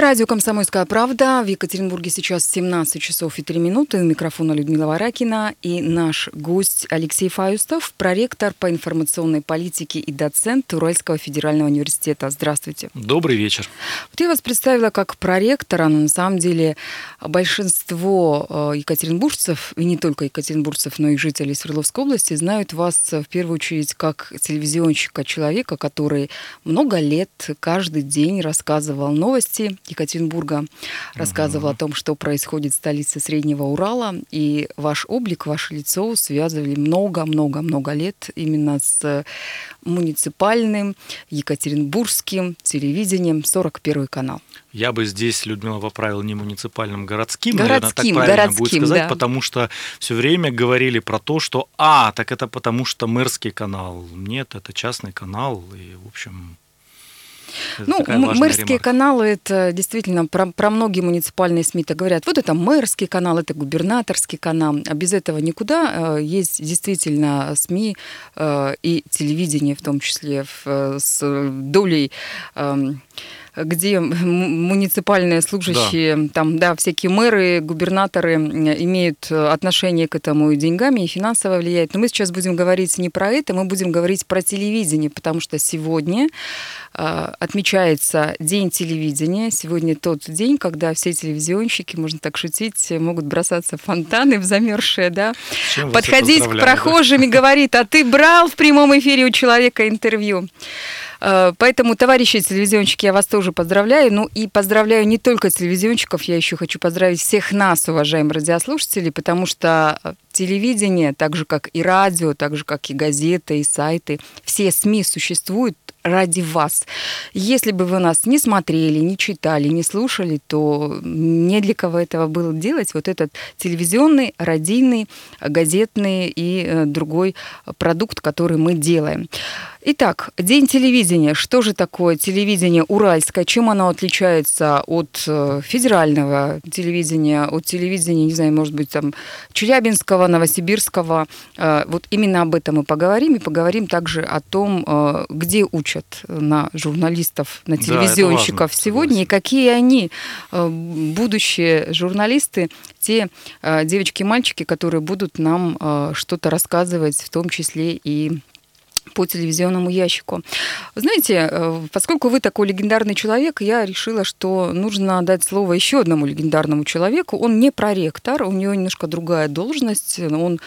Это радио «Комсомольская правда». В Екатеринбурге сейчас 17 часов и 3 минуты. У микрофона Людмила Варакина и наш гость Алексей Фаюстов, проректор по информационной политике и доцент Уральского федерального университета. Здравствуйте. Добрый вечер. Вот я вас представила как проректора, но на самом деле большинство э, екатеринбуржцев, и не только екатеринбуржцев, но и жителей Свердловской области, знают вас в первую очередь как телевизионщика, человека, который много лет каждый день рассказывал новости, Екатеринбурга рассказывал угу. о том, что происходит в столице Среднего Урала, и ваш облик, ваше лицо связывали много-много-много лет именно с муниципальным екатеринбургским телевидением 41 канал. Я бы здесь, Людмила, поправил не муниципальным, городским, городским наверное, так правильно городским, будет сказать, да. потому что все время говорили про то, что, а, так это потому что мэрский канал. Нет, это частный канал, и, в общем, это ну, мэрские ремарка. каналы, это действительно про, про многие муниципальные СМИ-то говорят, вот это мэрский канал, это губернаторский канал, а без этого никуда. Э, есть действительно СМИ э, и телевидение в том числе с долей эм, где муниципальные служащие, да. там, да, всякие мэры, губернаторы имеют отношение к этому и деньгами, и финансово влияют. Но мы сейчас будем говорить не про это, мы будем говорить про телевидение, потому что сегодня э, отмечается День телевидения. Сегодня тот день, когда все телевизионщики, можно так шутить, могут бросаться в фонтаны в замерзшие, да, подходить к прохожим и говорить, а ты брал в прямом эфире у человека интервью. Э, поэтому, товарищи телевизионщики, я вас тоже поздравляю. Ну и поздравляю не только телевизионщиков, я еще хочу поздравить всех нас, уважаемые радиослушатели, потому что телевидение, так же как и радио, так же как и газеты, и сайты, все СМИ существуют ради вас. Если бы вы нас не смотрели, не читали, не слушали, то не для кого этого было делать. Вот этот телевизионный, радийный, газетный и э, другой продукт, который мы делаем. Итак, День телевидения. Что же такое телевидение уральское? Чем оно отличается от э, федерального телевидения, от телевидения, не знаю, может быть, там, Челябинского, Новосибирского? Э, вот именно об этом мы поговорим. И поговорим также о том, где учат на журналистов, на телевизионщиков да, сегодня, согласен. и какие они, э, будущие журналисты, те э, девочки и мальчики, которые будут нам э, что-то рассказывать, в том числе и по телевизионному ящику. Знаете, поскольку вы такой легендарный человек, я решила, что нужно дать слово еще одному легендарному человеку. Он не проректор, у него немножко другая должность. Он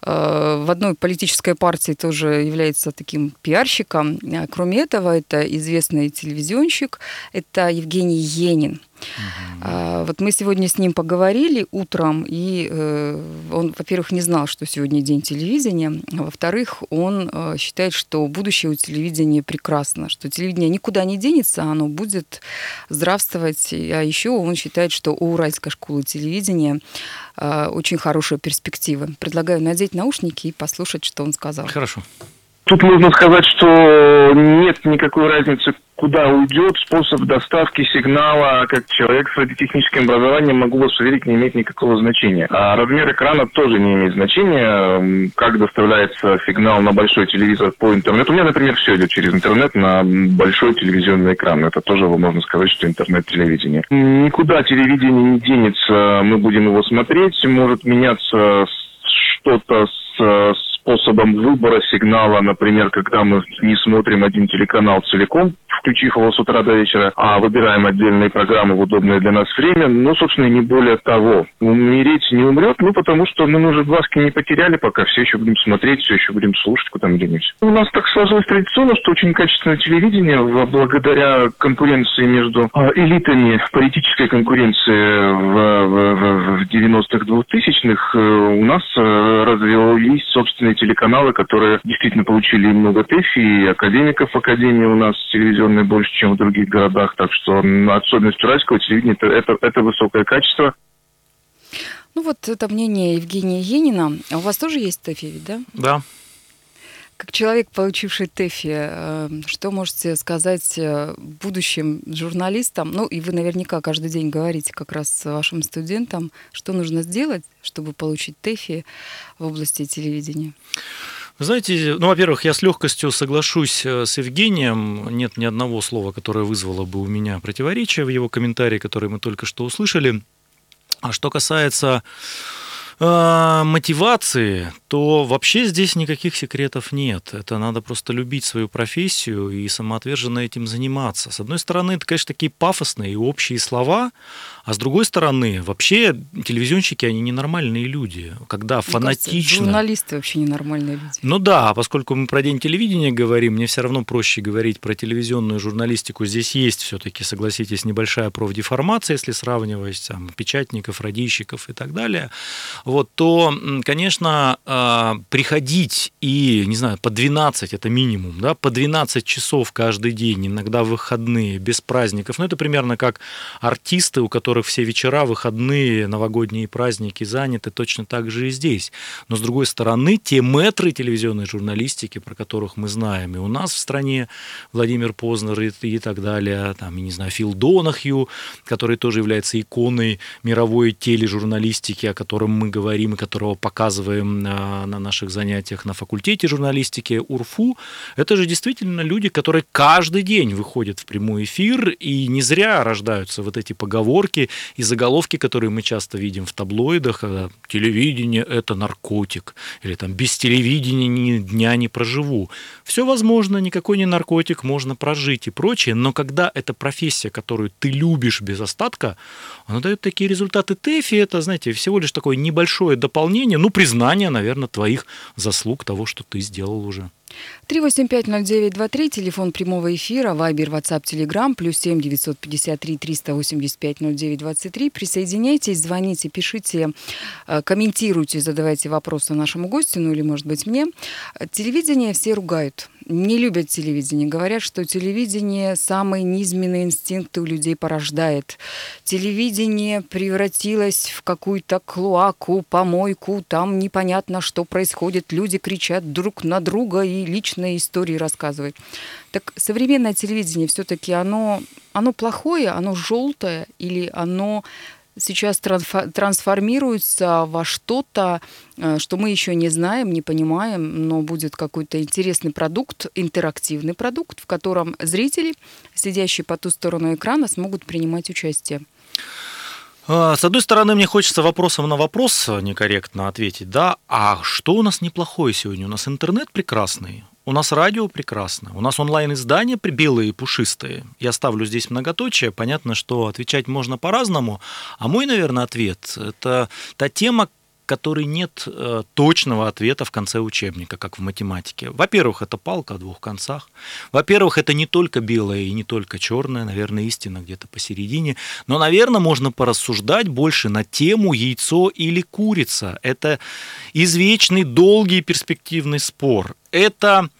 Э, в одной политической партии тоже является таким пиарщиком. Э, кроме этого, это известный телевизионщик, это Евгений Енин. Угу. Вот мы сегодня с ним поговорили утром, и э, он, во-первых, не знал, что сегодня день телевидения, а во-вторых, он считает, что будущее у телевидения прекрасно, что телевидение никуда не денется, оно будет здравствовать. А еще он считает, что у Уральской школы телевидения очень хорошие перспективы. Предлагаю надеть наушники и послушать, что он сказал. Хорошо. Тут можно сказать, что нет никакой разницы, куда уйдет способ доставки сигнала, как человек с радиотехническим образованием, могу вас уверить, не имеет никакого значения. А размер экрана тоже не имеет значения, как доставляется сигнал на большой телевизор по интернету. У меня, например, все идет через интернет на большой телевизионный экран. Это тоже можно сказать, что интернет-телевидение. Никуда телевидение не денется, мы будем его смотреть, может меняться что-то с способом выбора сигнала, например, когда мы не смотрим один телеканал целиком, включив его с утра до вечера, а выбираем отдельные программы в удобное для нас время, ну, собственно, не более того. Умереть не умрет, ну, потому что ну, мы уже глазки не потеряли, пока все еще будем смотреть, все еще будем слушать, куда мы денемся. У нас так сложилось традиционно, что очень качественное телевидение, благодаря конкуренции между а, элитами, политической конкуренции в, в, в 90-х, 2000-х, э, у нас э, развелись собственные телеканалы, которые действительно получили много ТЭФИ, и академиков Академии у нас телевизионной больше, чем в других городах. Так что особенность уральского телевидения это, это, это высокое качество. Ну вот это мнение Евгения Енина. А у вас тоже есть ТЭФИ, ведь, да? Да. Как человек, получивший ТЭФИ, э, что можете сказать э, будущим журналистам? Ну, и вы наверняка каждый день говорите как раз вашим студентам, что нужно сделать, чтобы получить ТЭФИ в области телевидения. Знаете, ну, во-первых, я с легкостью соглашусь э, с Евгением. Нет ни одного слова, которое вызвало бы у меня противоречие в его комментарии, который мы только что услышали. А что касается э, мотивации, то вообще здесь никаких секретов нет. Это надо просто любить свою профессию и самоотверженно этим заниматься. С одной стороны, это, конечно, такие пафосные и общие слова, а с другой стороны, вообще телевизионщики, они ненормальные люди. Когда мне фанатично... Кажется, журналисты вообще ненормальные люди. Ну да, поскольку мы про день телевидения говорим, мне все равно проще говорить про телевизионную журналистику. Здесь есть все-таки, согласитесь, небольшая профдеформация, если сравнивать там, печатников, радищиков и так далее. Вот, то, конечно, а, приходить и, не знаю, по 12, это минимум, да, по 12 часов каждый день, иногда выходные, без праздников. Ну, это примерно как артисты, у которых все вечера, выходные, новогодние праздники заняты, точно так же и здесь. Но, с другой стороны, те метры телевизионной журналистики, про которых мы знаем, и у нас в стране Владимир Познер и, и так далее, там, я не знаю, Фил Донахью, который тоже является иконой мировой тележурналистики, о котором мы говорим и которого показываем на на, наших занятиях на факультете журналистики УРФУ, это же действительно люди, которые каждый день выходят в прямой эфир, и не зря рождаются вот эти поговорки и заголовки, которые мы часто видим в таблоидах, когда телевидение – это наркотик, или там без телевидения ни дня не проживу. Все возможно, никакой не наркотик, можно прожить и прочее, но когда это профессия, которую ты любишь без остатка, она дает такие результаты ТЭФИ, это, знаете, всего лишь такое небольшое дополнение, ну, признание, наверное, твоих заслуг того, что ты сделал уже. 3850923, телефон прямого эфира, Вайбер, WhatsApp, Telegram, плюс 7 953 385 0923. Присоединяйтесь, звоните, пишите, э, комментируйте, задавайте вопросы нашему гостю, ну или, может быть, мне. Телевидение все ругают не любят телевидение. Говорят, что телевидение самые низменные инстинкты у людей порождает. Телевидение превратилось в какую-то клуаку, помойку, там непонятно, что происходит. Люди кричат друг на друга и личные истории рассказывают. Так современное телевидение все-таки оно, оно плохое, оно желтое или оно сейчас трансформируется во что-то, э, что мы еще не знаем, не понимаем, но будет какой-то интересный продукт, интерактивный продукт, в котором зрители, сидящие по ту сторону экрана, смогут принимать участие. А, с одной стороны, мне хочется вопросом на вопрос некорректно ответить, да, а что у нас неплохое сегодня? У нас интернет прекрасный, у нас радио прекрасно, у нас онлайн-издания белые и пушистые. Я ставлю здесь многоточие, понятно, что отвечать можно по-разному, а мой, наверное, ответ – это та тема, которой нет э, точного ответа в конце учебника, как в математике. Во-первых, это палка о двух концах. Во-первых, это не только белое и не только черное, наверное, истина где-то посередине. Но, наверное, можно порассуждать больше на тему яйцо или курица. Это извечный, долгий перспективный спор. Это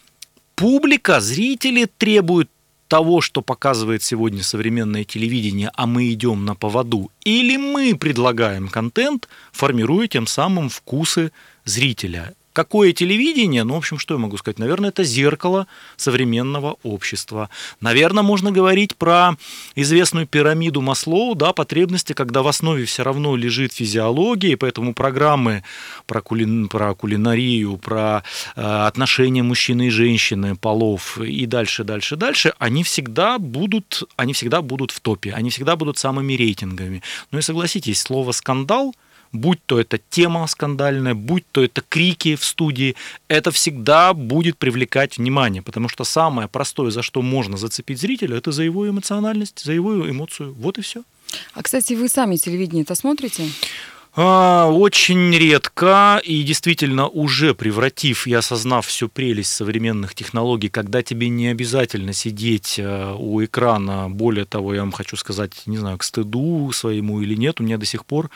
публика, зрители требуют того, что показывает сегодня современное телевидение, а мы идем на поводу, или мы предлагаем контент, формируя тем самым вкусы зрителя. Какое телевидение? Ну, в общем, что я могу сказать? Наверное, это зеркало современного общества. Наверное, можно говорить про известную пирамиду Маслоу, да, потребности, когда в основе все равно лежит физиология, и поэтому программы про, кулин, про кулинарию, про э, отношения мужчины и женщины, полов и дальше, дальше, дальше, они всегда будут, они всегда будут в топе, они всегда будут самыми рейтингами. Ну и согласитесь, слово «скандал» будь то это тема скандальная, будь то это крики в студии, это всегда будет привлекать внимание, потому что самое простое, за что можно зацепить зрителя, это за его эмоциональность, за его эмоцию. Вот и все. А, кстати, вы сами телевидение-то смотрите? А, очень редко и действительно уже превратив и осознав всю прелесть современных технологий, когда тебе не обязательно сидеть э, у экрана, более того, я вам хочу сказать, не знаю, к стыду своему или нет, у меня до сих пор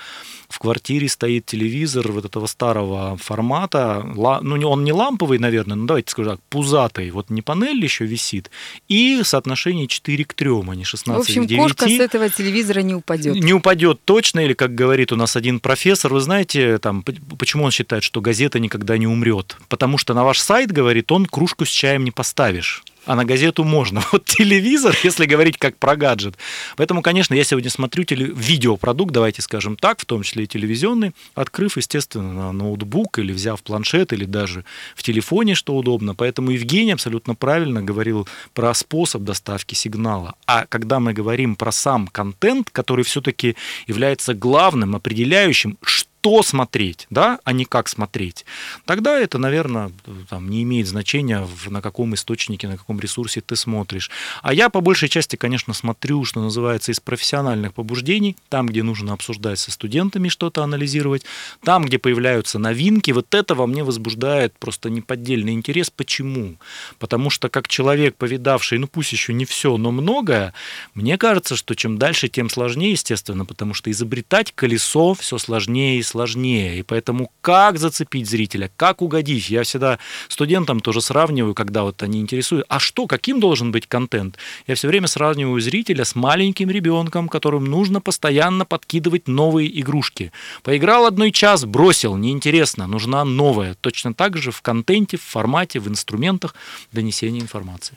в квартире стоит телевизор вот этого старого формата, ну он не ламповый, наверное, но давайте скажем так, пузатый, вот не панель еще висит, и соотношение 4 к 3, а не 16 В общем, к 9. кошка с этого телевизора не упадет. Не упадет точно, или как говорит у нас один профессор, вы знаете, там, почему он считает, что газета никогда не умрет? Потому что на ваш сайт, говорит, он кружку с чаем не поставишь. А на газету можно. Вот телевизор, если говорить как про гаджет. Поэтому, конечно, я сегодня смотрю теле... видеопродукт, давайте скажем так, в том числе и телевизионный, открыв, естественно, на ноутбук или взяв планшет, или даже в телефоне, что удобно. Поэтому Евгений абсолютно правильно говорил про способ доставки сигнала. А когда мы говорим про сам контент, который все-таки является главным, определяющим, что что смотреть, да, а не как смотреть, тогда это, наверное, там, не имеет значения, на каком источнике, на каком ресурсе ты смотришь. А я по большей части, конечно, смотрю, что называется, из профессиональных побуждений, там, где нужно обсуждать со студентами что-то, анализировать, там, где появляются новинки, вот это во мне возбуждает просто неподдельный интерес. Почему? Потому что как человек, повидавший, ну пусть еще не все, но многое, мне кажется, что чем дальше, тем сложнее, естественно, потому что изобретать колесо все сложнее и сложнее. И поэтому как зацепить зрителя, как угодить? Я всегда студентам тоже сравниваю, когда вот они интересуют, а что, каким должен быть контент? Я все время сравниваю зрителя с маленьким ребенком, которым нужно постоянно подкидывать новые игрушки. Поиграл одной час, бросил, неинтересно, нужна новая. Точно так же в контенте, в формате, в инструментах донесения информации.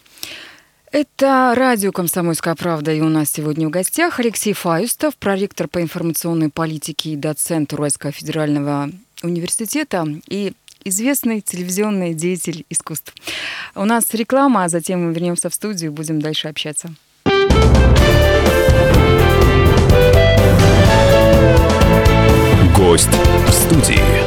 Это радио «Комсомольская правда» и у нас сегодня в гостях Алексей Фаюстов, проректор по информационной политике и доцент Уральского федерального университета и известный телевизионный деятель искусств. У нас реклама, а затем мы вернемся в студию и будем дальше общаться. Гость в студии.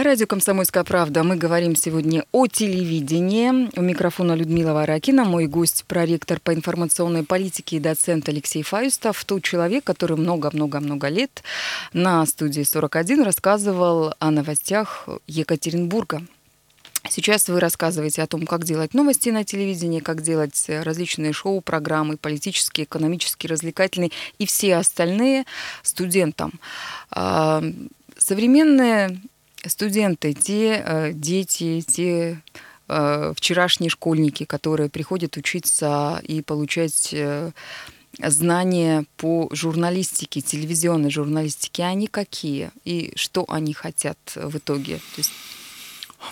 На радио «Комсомольская правда» мы говорим сегодня о телевидении. У микрофона Людмила Варакина, мой гость, проректор по информационной политике и доцент Алексей Фаюстов, тот человек, который много-много-много лет на студии 41 рассказывал о новостях Екатеринбурга. Сейчас вы рассказываете о том, как делать новости на телевидении, как делать различные шоу, программы, политические, экономические, развлекательные и все остальные студентам. А, современные студенты, те э, дети, те э, вчерашние школьники, которые приходят учиться и получать э, знания по журналистике, телевизионной журналистике, они какие и что они хотят в итоге? То есть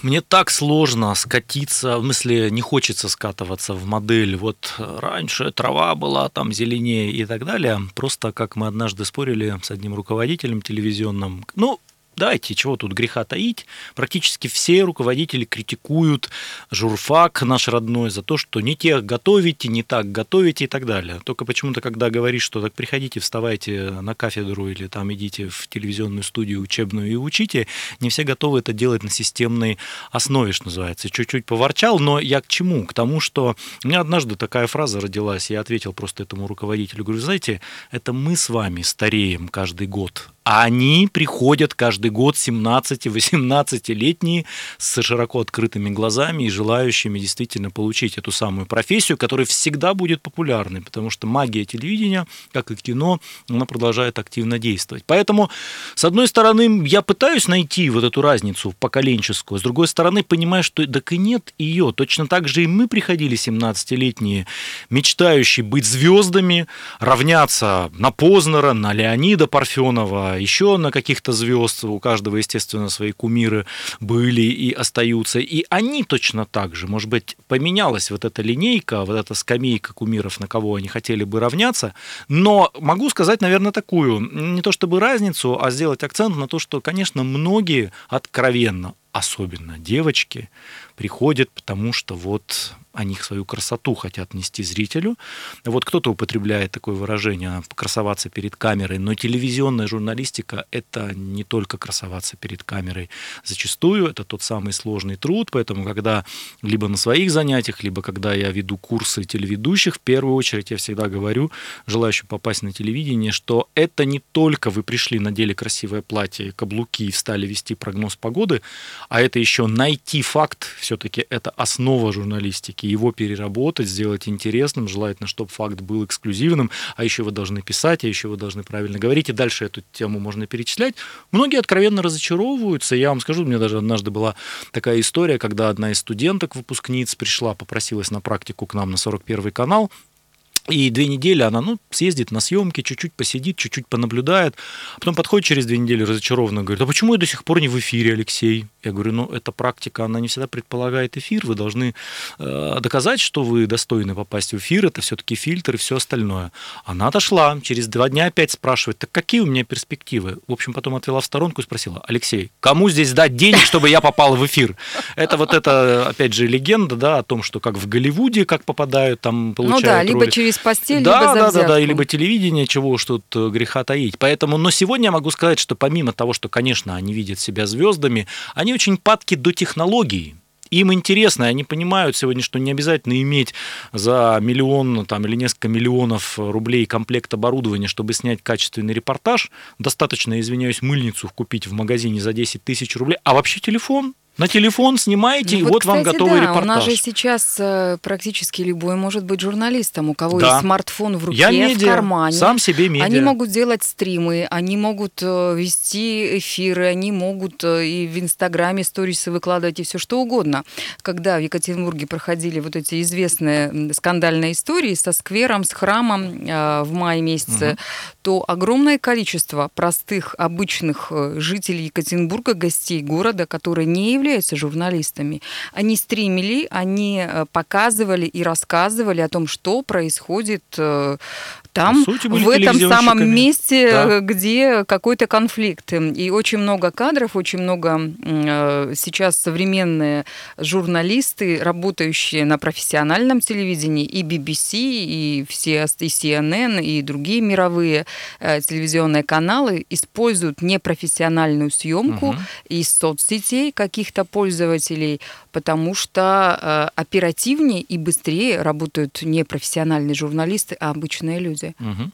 мне так сложно скатиться, в смысле не хочется скатываться в модель, вот раньше трава была там зеленее и так далее. Просто как мы однажды спорили с одним руководителем телевизионным, ну, Давайте, чего тут греха таить. Практически все руководители критикуют журфак наш родной за то, что не тех готовите, не так готовите и так далее. Только почему-то, когда говоришь, что так приходите, вставайте на кафедру или там идите в телевизионную студию учебную и учите, не все готовы это делать на системной основе, что называется. Чуть-чуть поворчал, но я к чему? К тому, что у меня однажды такая фраза родилась, я ответил просто этому руководителю, говорю, знаете, это мы с вами стареем каждый год, а они приходят каждый год 17-18-летние с широко открытыми глазами и желающими действительно получить эту самую профессию, которая всегда будет популярной, потому что магия телевидения, как и кино, она продолжает активно действовать. Поэтому, с одной стороны, я пытаюсь найти вот эту разницу поколенческую, с другой стороны, понимаю, что так и нет ее. Точно так же и мы приходили 17-летние, мечтающие быть звездами, равняться на Познера, на Леонида Парфенова, еще на каких-то звезд, у каждого, естественно, свои кумиры были и остаются. И они точно так же, может быть, поменялась вот эта линейка, вот эта скамейка кумиров, на кого они хотели бы равняться. Но могу сказать, наверное, такую, не то чтобы разницу, а сделать акцент на то, что, конечно, многие откровенно, особенно девочки, приходят, потому что вот они свою красоту хотят нести зрителю. Вот кто-то употребляет такое выражение «красоваться перед камерой», но телевизионная журналистика – это не только красоваться перед камерой. Зачастую это тот самый сложный труд, поэтому когда либо на своих занятиях, либо когда я веду курсы телеведущих, в первую очередь я всегда говорю желающим попасть на телевидение, что это не только вы пришли, надели красивое платье, каблуки и стали вести прогноз погоды, а это еще найти факт, все-таки это основа журналистики его переработать, сделать интересным, желательно, чтобы факт был эксклюзивным, а еще вы должны писать, а еще вы должны правильно говорить, и дальше эту тему можно перечислять. Многие откровенно разочаровываются. Я вам скажу, у меня даже однажды была такая история, когда одна из студенток, выпускниц, пришла, попросилась на практику к нам на 41 канал, И две недели она, ну, съездит на съемки, чуть-чуть посидит, чуть-чуть понаблюдает. А потом подходит через две недели разочарованно, говорит, а почему я до сих пор не в эфире, Алексей? Я говорю, ну, эта практика, она не всегда предполагает эфир. Вы должны э, доказать, что вы достойны попасть в эфир. Это все-таки фильтр и все остальное. Она отошла, через два дня опять спрашивает, так какие у меня перспективы? В общем, потом отвела в сторонку и спросила, Алексей, кому здесь дать денег, чтобы я попал в эфир? Это вот это, опять же, легенда, да, о том, что как в Голливуде, как попадают, там получают Ну да, либо роли. Постель, да, либо за да, да, да, либо телевидение, чего уж тут э, греха таить. Поэтому, но сегодня я могу сказать, что помимо того, что, конечно, они видят себя звездами, они очень падки до технологий. Им интересно, и они понимают сегодня, что не обязательно иметь за миллион там, или несколько миллионов рублей комплект оборудования, чтобы снять качественный репортаж. Достаточно, извиняюсь, мыльницу купить в магазине за 10 тысяч рублей, а вообще телефон – на телефон снимаете, ну, и вот, вот кстати, вам готовый да, репортаж. У нас же сейчас э, практически любой может быть журналистом, у кого да. есть смартфон в руке, Я медиа, в кармане. Сам себе медиа. Они могут делать стримы, они могут э, вести эфиры, они могут э, и в Инстаграме сторисы выкладывать, и все что угодно. Когда в Екатеринбурге проходили вот эти известные скандальные истории со сквером, с храмом в мае месяце, угу. то огромное количество простых, обычных жителей Екатеринбурга, гостей города, которые не являются являются журналистами. Они стримили, они э, показывали и рассказывали о том, что происходит э, там, в этом самом месте, да. где какой-то конфликт. И очень много кадров, очень много э, сейчас современные журналисты, работающие на профессиональном телевидении, и BBC, и все и CNN, и другие мировые э, телевизионные каналы используют непрофессиональную съемку угу. из соцсетей каких-то пользователей, потому что э, оперативнее и быстрее работают не профессиональные журналисты, а обычные люди. Угу.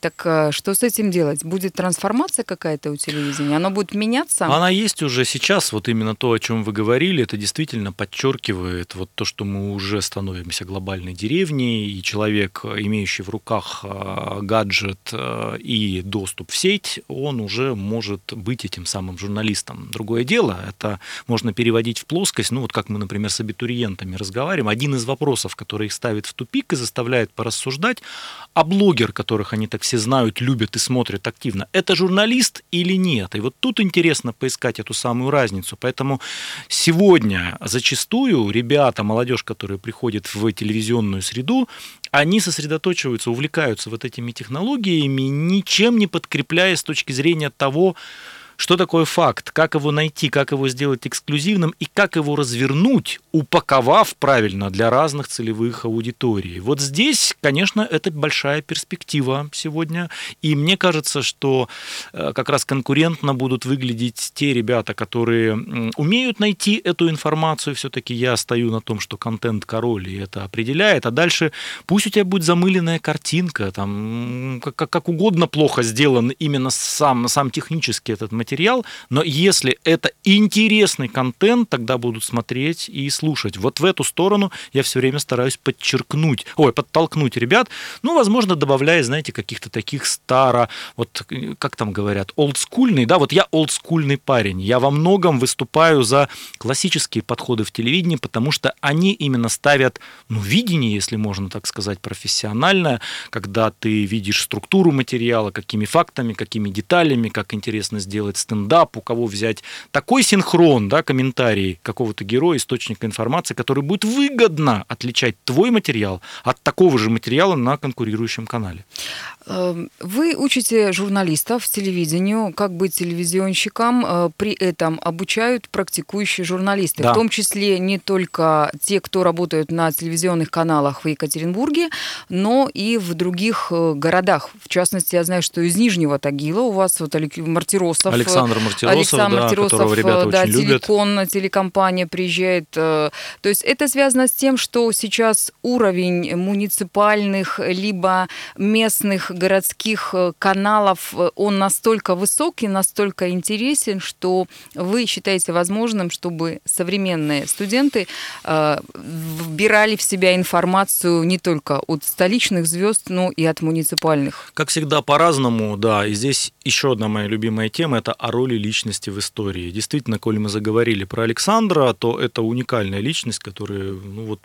Так э, что с этим делать? Будет трансформация какая-то у телевидения? Оно будет меняться? Она есть уже сейчас. Вот именно то, о чем вы говорили, это действительно подчеркивает вот то, что мы уже становимся глобальной деревней, и человек, имеющий в руках э, гаджет э, и доступ в сеть, он уже может быть этим самым журналистом. Другое дело, это можно переводить в плоскость, ну вот как мы, например, с абитуриентами разговариваем. Один из вопросов, который их ставит в тупик и заставляет порассуждать, а блогер, которых они так все знают, любят и смотрят активно, это журналист или нет? И вот тут интересно поискать эту самую разницу. Поэтому сегодня зачастую ребята, молодежь, которые приходят в телевизионную среду, они сосредоточиваются, увлекаются вот этими технологиями, ничем не подкрепляя с точки зрения того, что такое факт, как его найти, как его сделать эксклюзивным и как его развернуть, упаковав правильно для разных целевых аудиторий. Вот здесь, конечно, это большая перспектива сегодня. И мне кажется, что э, как раз конкурентно будут выглядеть те ребята, которые умеют найти эту информацию. Все-таки я стою на том, что контент король, и это определяет. А дальше пусть у тебя будет замыленная картинка, там как, как угодно плохо сделан именно сам, сам технически этот материал материал, но если это интересный контент, тогда будут смотреть и слушать. Вот в эту сторону я все время стараюсь подчеркнуть, ой, подтолкнуть ребят, ну, возможно, добавляя, знаете, каких-то таких старо, вот как там говорят, олдскульный, да, вот я олдскульный парень, я во многом выступаю за классические подходы в телевидении, потому что они именно ставят, ну, видение, если можно так сказать, профессиональное, когда ты видишь структуру материала, какими фактами, какими деталями, как интересно сделать делать стендап, у кого взять такой синхрон, да, комментарий какого-то героя, источника информации, который будет выгодно отличать твой материал от такого же материала на конкурирующем канале. Эм, вы учите журналистов телевидению, как быть телевизионщиком, э, при этом обучают практикующие журналисты, да. в том числе не только те, кто работают на телевизионных каналах в Екатеринбурге, но и в других э, городах. В частности, я знаю, что из Нижнего Тагила у вас вот Мартиросов. Александр Мартиросов, Александр да, Мартиросов, ребята да, очень телекон, любят. телекомпания приезжает. Э, то есть это связано с тем, что сейчас уровень муниципальных либо местных городских э, каналов, э, он настолько высокий, настолько интересен, что вы считаете возможным, чтобы современные студенты э, вбирали в себя информацию не только от столичных звезд, но и от муниципальных? Как всегда, по-разному, да. И здесь еще одна моя любимая тема – это о роли личности в истории. Действительно, коли мы заговорили про Александра, то это уникальная личность, которая, ну вот,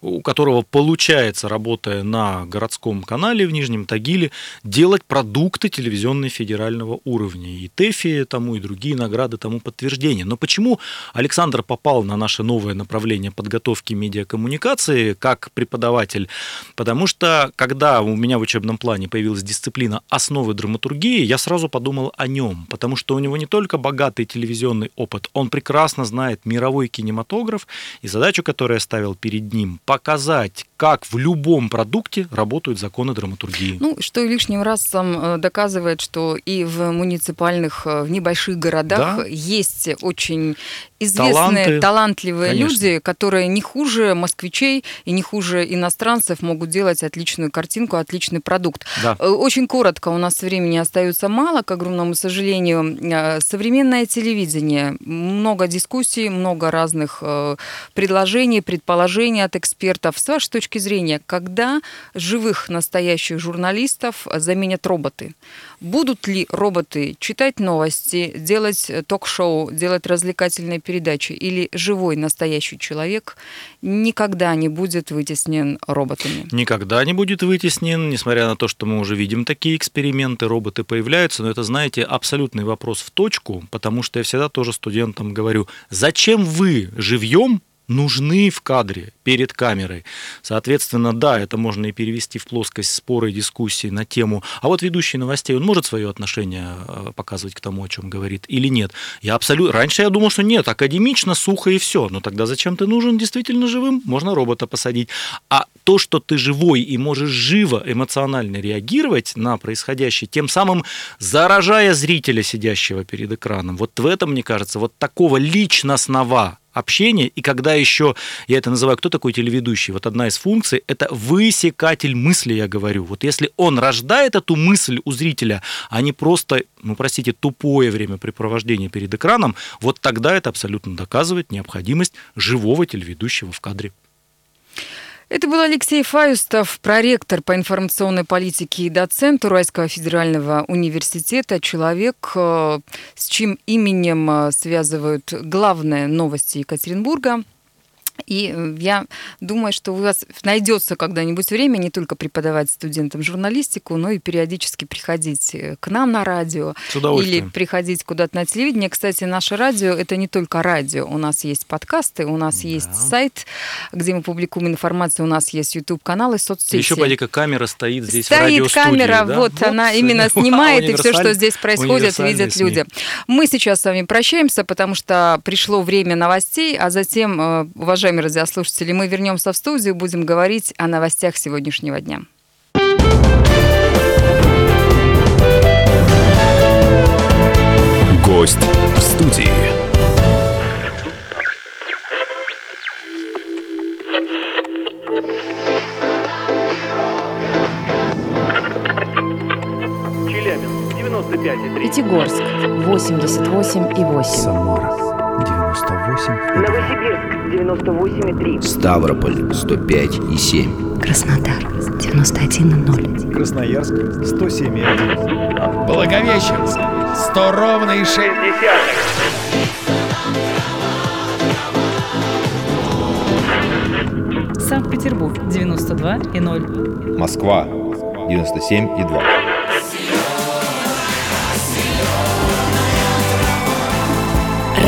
у которого получается, работая на городском канале в Нижнем Тагиле, делать продукты телевизионной федерального уровня. И ТЭФИ тому, и другие награды тому подтверждение. Но почему Александр попал на наше новое направление подготовки медиакоммуникации как преподаватель? Потому что, когда у меня в учебном плане появилась дисциплина «Основы драматургии», я сразу подумал о нем, потому что у него не только богатый телевизионный опыт, он прекрасно знает мировой кинематограф, и задачу, которую я ставил перед ним, показать, как в любом продукте работают законы драматургии. Ну, что лишним раз сам э, доказывает, что и в муниципальных, э, в небольших городах да? есть очень известные, Таланты, талантливые конечно. люди, которые не хуже москвичей и не хуже иностранцев могут делать отличную картинку, отличный продукт. Да. Э, очень коротко, у нас времени остается мало, к огромному сожалению. Современное телевидение, много дискуссий, много разных предложений, предположений от экспертов. С вашей точки зрения, когда живых настоящих журналистов заменят роботы? Будут ли роботы читать новости, делать ток-шоу, делать развлекательные передачи? Или живой настоящий человек никогда не будет вытеснен роботами? Никогда не будет вытеснен, несмотря на то, что мы уже видим такие эксперименты, роботы появляются, но это, знаете, абсолютный вопрос в точку, потому что я всегда тоже студентам говорю, зачем вы живьем нужны в кадре перед камерой. Соответственно, да, это можно и перевести в плоскость споры, дискуссии на тему, а вот ведущий новостей, он может свое отношение э, показывать к тому, о чем говорит, или нет? Я абсолютно... Раньше я думал, что нет, академично, сухо и все. Но тогда зачем ты нужен действительно живым? Можно робота посадить. А то, что ты живой и можешь живо эмоционально реагировать на происходящее, тем самым заражая зрителя, сидящего перед экраном, вот в этом, мне кажется, вот такого личностного общения, и когда еще, я это называю, кто такой телеведущий? Вот одна из функций – это высекатель мысли, я говорю. Вот если он рождает эту мысль у зрителя, а не просто, ну, простите, тупое времяпрепровождение перед экраном, вот тогда это абсолютно доказывает необходимость живого телеведущего в кадре. Это был Алексей Фаюстов, проректор по информационной политике и доцент Уральского федерального университета, человек, э, с чьим именем э, связывают главные новости Екатеринбурга. И э, я думаю, что у вас найдется когда-нибудь время не только преподавать студентам журналистику, но и периодически приходить э, к нам на радио или приходить куда-то на телевидение. Кстати, наше радио это не только радио. У нас есть подкасты, у нас да. есть сайт, где мы публикуем информацию, у нас есть YouTube канал и соцсети. Еще поди камера стоит здесь стоит в камера, да? вот, вот она именно снимает, и все, что здесь происходит, видят СМИ. люди. Мы сейчас с вами прощаемся, потому что пришло время новостей, а затем, э, уважаемые уважаемые радиослушатели, мы вернемся в студию, будем говорить о новостях сегодняшнего дня. Гость в студии. Челябинск, 95,3. Пятигорск, 88,8. Самара, 98 Новосибирск 98,3 Ставрополь 105 и 7 Краснодар 91,0 Красноярск 107,1 Благовещенск 100 ровно и 6 Санкт-Петербург 92 и 0 Москва 97 и 2